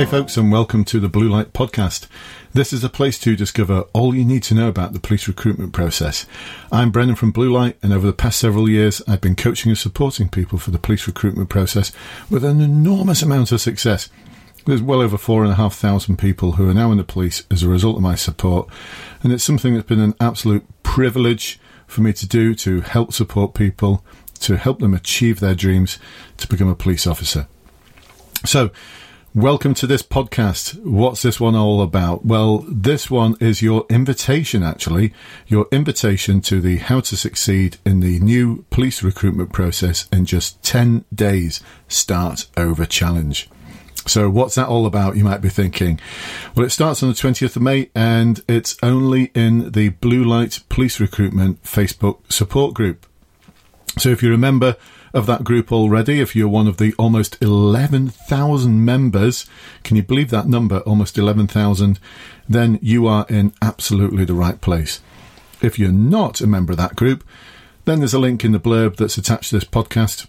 Hey, folks, and welcome to the Blue Light Podcast. This is a place to discover all you need to know about the police recruitment process. I'm Brendan from Blue Light, and over the past several years, I've been coaching and supporting people for the police recruitment process with an enormous amount of success. There's well over four and a half thousand people who are now in the police as a result of my support, and it's something that's been an absolute privilege for me to do to help support people, to help them achieve their dreams to become a police officer. So, welcome to this podcast. What's this one all about? Well, this one is your invitation, actually, your invitation to the How to Succeed in the new police recruitment process in just 10 days start over challenge. So, what's that all about? You might be thinking. Well, it starts on the 20th of May and it's only in the Blue Light Police Recruitment Facebook support group. So, if you remember, of that group already. If you're one of the almost 11,000 members, can you believe that number? Almost 11,000, then you are in absolutely the right place. If you're not a member of that group, then there's a link in the blurb that's attached to this podcast.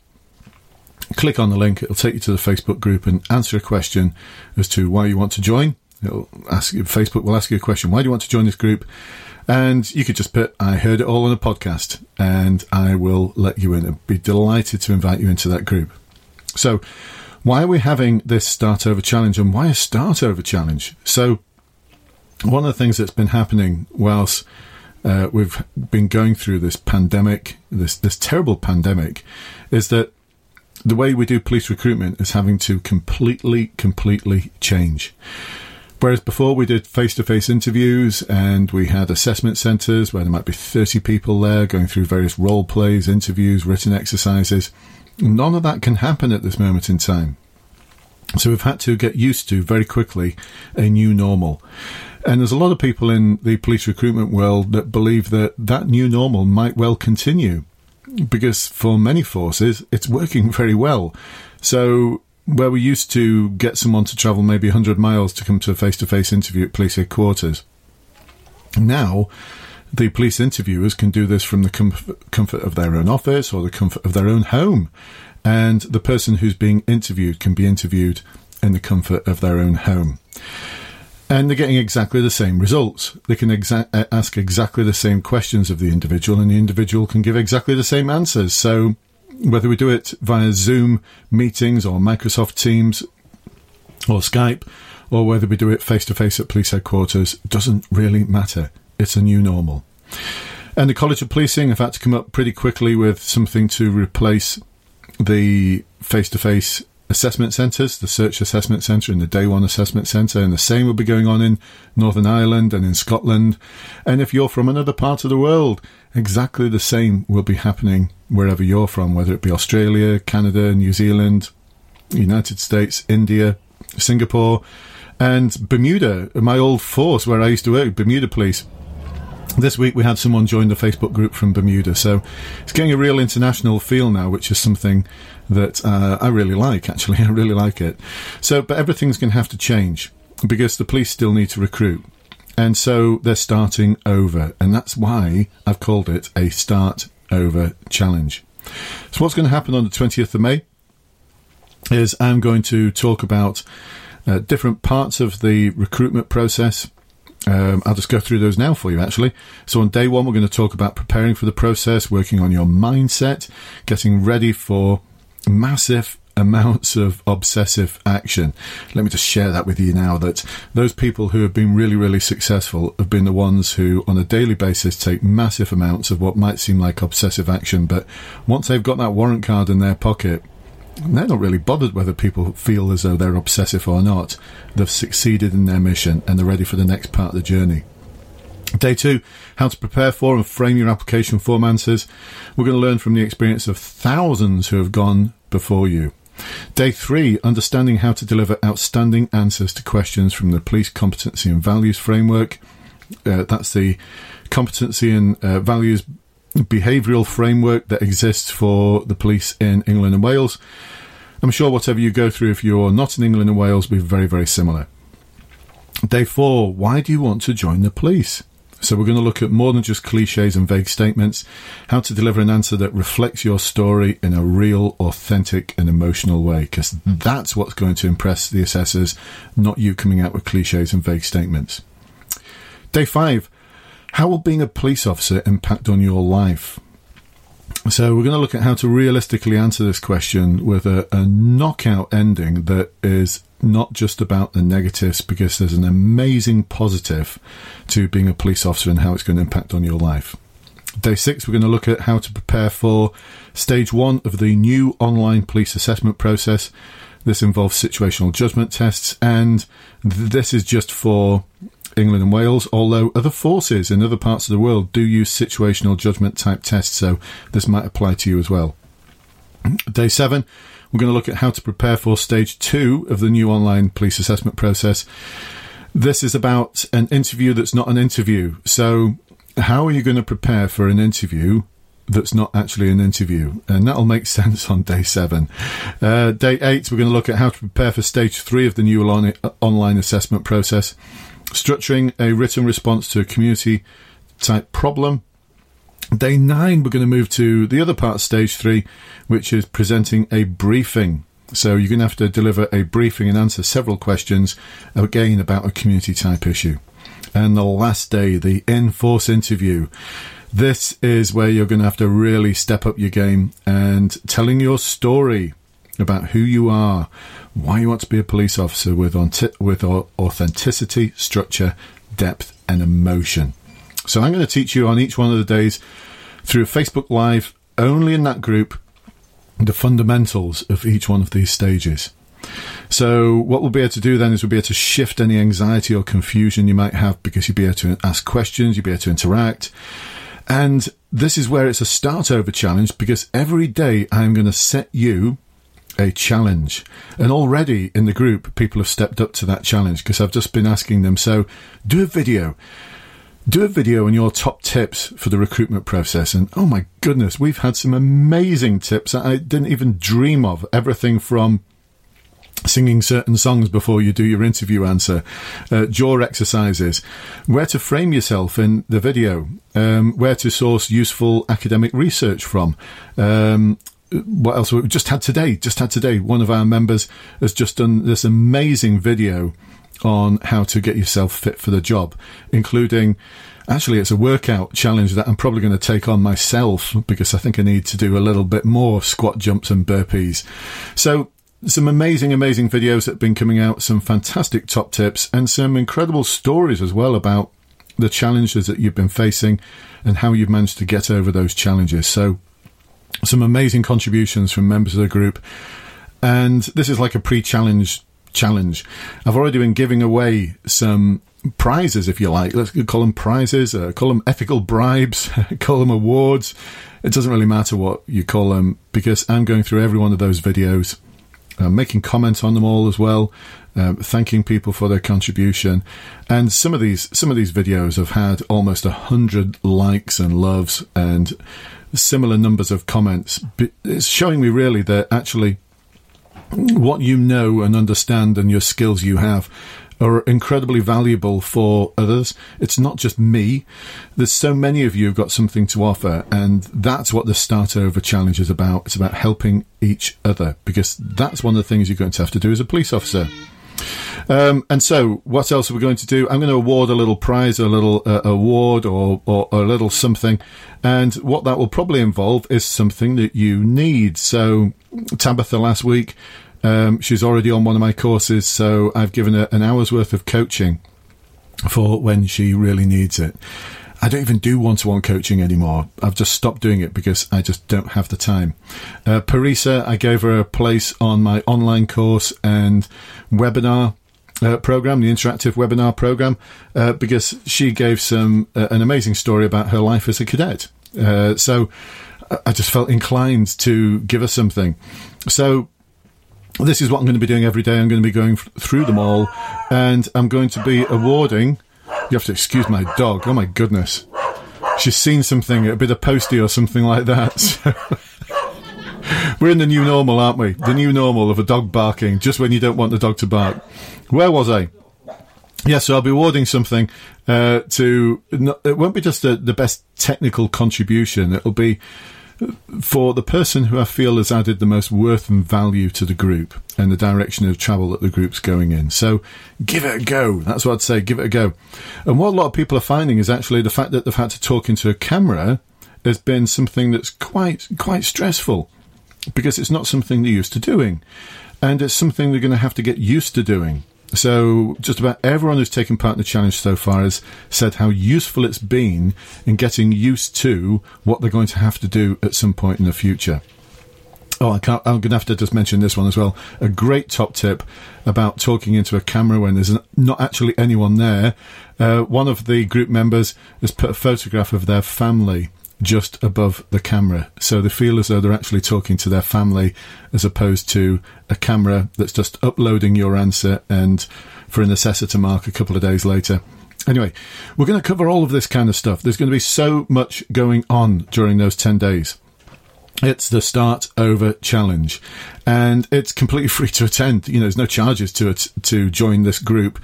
Click on the link, it'll take you to the Facebook group and answer a question as to why you want to join. It'll ask Facebook will ask you a question. Why do you want to join this group? And you could just put, I heard it all on a podcast, and I will let you in. I'd be delighted to invite you into that group. So, why are we having this start over challenge and why a start over challenge? So, one of the things that's been happening whilst uh, we've been going through this pandemic, this, this terrible pandemic, is that the way we do police recruitment is having to completely, completely change. Whereas before we did face to face interviews and we had assessment centres where there might be 30 people there going through various role plays, interviews, written exercises. None of that can happen at this moment in time. So we've had to get used to very quickly a new normal. And there's a lot of people in the police recruitment world that believe that that new normal might well continue because for many forces it's working very well. So where we used to get someone to travel maybe 100 miles to come to a face to face interview at police headquarters, now the police interviewers can do this from the comfort, of their own office or the comfort of their own home. And the person who's being interviewed can be interviewed in the comfort of their own home. And they're getting exactly the same results. They can exa- uh, ask exactly the same questions of the individual, and the individual can give exactly the same answers. So whether we do it via Zoom meetings or Microsoft Teams or Skype, or whether we do it face to face at police headquarters, doesn't really matter. It's a new normal. And the College of Policing have had to come up pretty quickly with something to replace the face to face assessment centres, the Search Assessment Centre and the Day One Assessment Centre, and the same will be going on in Northern Ireland and in Scotland. And if you're from another part of the world, exactly the same will be happening wherever you're from, whether it be Australia, Canada, New Zealand, United States, India, Singapore, and Bermuda, my old force where I used to work, Bermuda Police. This week we had someone join the Facebook group from Bermuda, so it's getting a real international feel now, which is something that uh, I really like. Actually, I really like it. So, but everything's going to have to change because the police still need to recruit, and so they're starting over, and that's why I've called it a start over challenge. So, what's going to happen on the 20th of May is I'm going to talk about uh, different parts of the recruitment process. Um, I'll just go through those now for you, actually. So, on day one, we're going to talk about preparing for the process, working on your mindset, getting ready for massive amounts of obsessive action. Let me just share that with you now that those people who have been really, really successful have been the ones who, on a daily basis, take massive amounts of what might seem like obsessive action. But once they've got that warrant card in their pocket, they're not really bothered whether people feel as though they're obsessive or not. They've succeeded in their mission and they're ready for the next part of the journey. Day two, how to prepare for and frame your application form answers. We're going to learn from the experience of thousands who have gone before you. Day three, understanding how to deliver outstanding answers to questions from the Police Competency and Values Framework. Uh, that's the competency and uh, values behavioural framework that exists for the police in England and Wales. I'm sure whatever you go through, if you're not in England and Wales, will be very, very similar. Day four, why do you want to join the police? So we're going to look at more than just cliches and vague statements, how to deliver an answer that reflects your story in a real, authentic and emotional way, because that's what's going to impress the assessors, not you coming out with cliches and vague statements. Day five, how will being a police officer impact on your life? So we're going to look at how to realistically answer this question with a, a, knockout ending that is not just about the negatives, because there's an amazing positive to being a police officer and how it's going to impact on your life. Day six, we're going to look at how to prepare for stage one of the new online police assessment process. This involves situational judgment tests, and this is just for England and Wales, although other forces in other parts of the world do use situational judgment type tests, so this might apply to you as well. Day seven, we're going to look at how to prepare for stage two of the new online police assessment process. This is about an interview that's not an interview. So, how are you going to prepare for an interview that's not actually an interview. And that'll make sense on day seven. Uh, day eight, we're going to look at how to prepare for stage three of the new online assessment process structuring a written response to a community type problem. Day nine, we're going to move to the other part, stage three, which is presenting a briefing. So you're going to have to deliver a briefing and answer several questions, again, about a community type issue. And the last day, the in-force interview. This is where you're going to have to really step up your game and telling your story about who you are, why you want to be a police officer with, on with authenticity, structure, depth, and emotion. So I'm going to teach you on each one of the days through Facebook Live, only in that group, the fundamentals of each one of these stages. So what we'll be able to do then is we'll be able to shift any anxiety or confusion you might have because you'll be able to ask questions, you'll be able to interact. And this is where it's a start over challenge because every day I'm going to set you a challenge. And already in the group, people have stepped up to that challenge because I've just been asking them, so do a video. Do a video on your top tips for the recruitment process. And oh my goodness, we've had some amazing tips I didn't even dream of. Everything from singing certain songs before you do your interview answer, uh, jaw exercises, where to frame yourself in the video, um, where to source useful academic research from, um, what else? We just had today, just had today, one of our members has just done this amazing video on how to get yourself fit for the job, including actually it's a workout challenge that I'm probably going to take on myself because I think I need to do a little bit more squat jumps and burpees. So some amazing, amazing videos that have been coming out, some fantastic top tips and some incredible stories as well about the challenges that you've been facing and how you've managed to get over those challenges. So some amazing contributions from members of the group. And this is like a pre challenge. I've already been giving away some prizes, if you like. Let's call them prizes, uh, call them ethical bribes, call them awards. It doesn't really matter what you call them because I'm going through every one of those videos, uh, making comments on them all as well, uh, thanking people for their contribution. And some of these some of these videos have had almost a hundred likes and loves and similar numbers of comments. It's showing me really that actually what you know and understand and your skills you have are incredibly valuable for others. It's not just me. There's so many of you who've got something to offer, and that's what the Start Over Challenge is about. It's about helping each other because that's one of the things you're going to have to do as a police officer. Um, and so, what else are we going to do? I'm going to award a little prize, a little uh, award, or, or, or a little something. And what that will probably involve is something that you need. So, Tabitha last week, um, she's already on one of my courses, so I've given her an hour's worth of coaching for when she really needs it. I don't even do one to one coaching anymore. I've just stopped doing it because I just don't have the time. Uh, Parisa, I gave her a place on my online course and webinar. Uh, program, the interactive webinar program, uh, because she gave some uh, an amazing story about her life as a cadet. Uh, so I just felt inclined to give her something. So this is what I'm going to be doing every day. I'm going to be going through them all, and I'm going to be awarding you have to excuse my dog. Oh my goodness. She's seen something, a bit of postie or something like that. We're in the new normal, aren't we? The new normal of a dog barking just when you don't want the dog to bark. Where was I? yeah, so I'll be awarding something uh, to. It won't be just the, the best technical contribution. It'll be for the person who I feel has added the most worth and value to the group and the direction of travel that the group's going in. So give it a go. That's what I'd say. Give it a go. And what a lot of people are finding is actually the fact that they've had to talk into a camera has been something that's quite quite stressful because it's not something they're used to doing, and it's something they're going to have to get used to doing. So just about everyone who's taken part in the challenge so far has said how useful it's been in getting used to what they're going to have to do at some point in the future. Oh, I can't, I'm going to have to just mention this one as well. A great top tip about talking into a camera when there's not actually anyone there. Uh, one of the group members has put a photograph of their family just above the camera. So they feel as though they're actually talking to their family as opposed to a camera that's just uploading your answer and for an assessor to mark a couple of days later. Anyway, we're going to cover all of this kind of stuff. There's going to be so much going on during those 10 days. It's the Start Over Challenge, and it's completely free to attend. You know, there's no charges to it to join this group.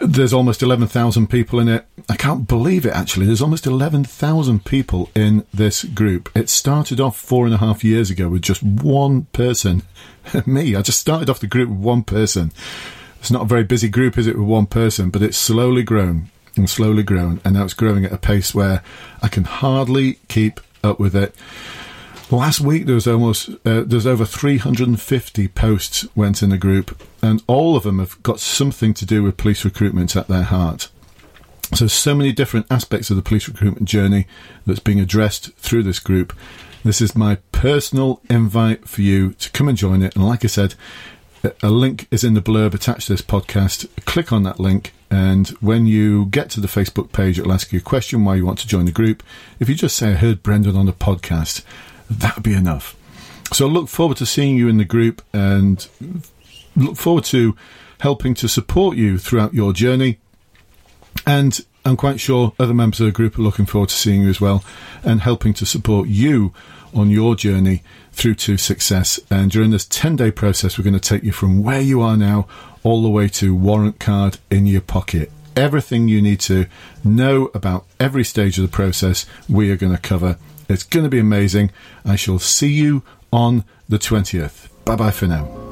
There's almost 11,000 people in it. I can't believe it, actually. There's almost 11,000 people in this group. It started off four and a half years ago with just one person. Me. I just started off the group with one person. It's not a very busy group, is it, with one person? But it's slowly grown and slowly grown. And now it's growing at a pace where I can hardly keep up with it. Last week there was almost uh, there's over 350 posts went in the group, and all of them have got something to do with police recruitment at their heart. So so many different aspects of the police recruitment journey that's being addressed through this group. This is my personal invite for you to come and join it. And like I said, a link is in the blurb attached to this podcast. Click on that link, and when you get to the Facebook page, it'll ask you a question why you want to join the group. If you just say, I heard Brendan on the podcast, that would be enough. So look forward to seeing you in the group and look forward to helping to support you throughout your journey. And I'm quite sure other members of the group are looking forward to seeing you as well and helping to support you on your journey through to success. And during this 10 day process, we're going to take you from where you are now all the way to warrant card in your pocket. Everything you need to know about every stage of the process, we are going to cover it's going to be amazing. I shall see you on the 20th. Bye bye for now.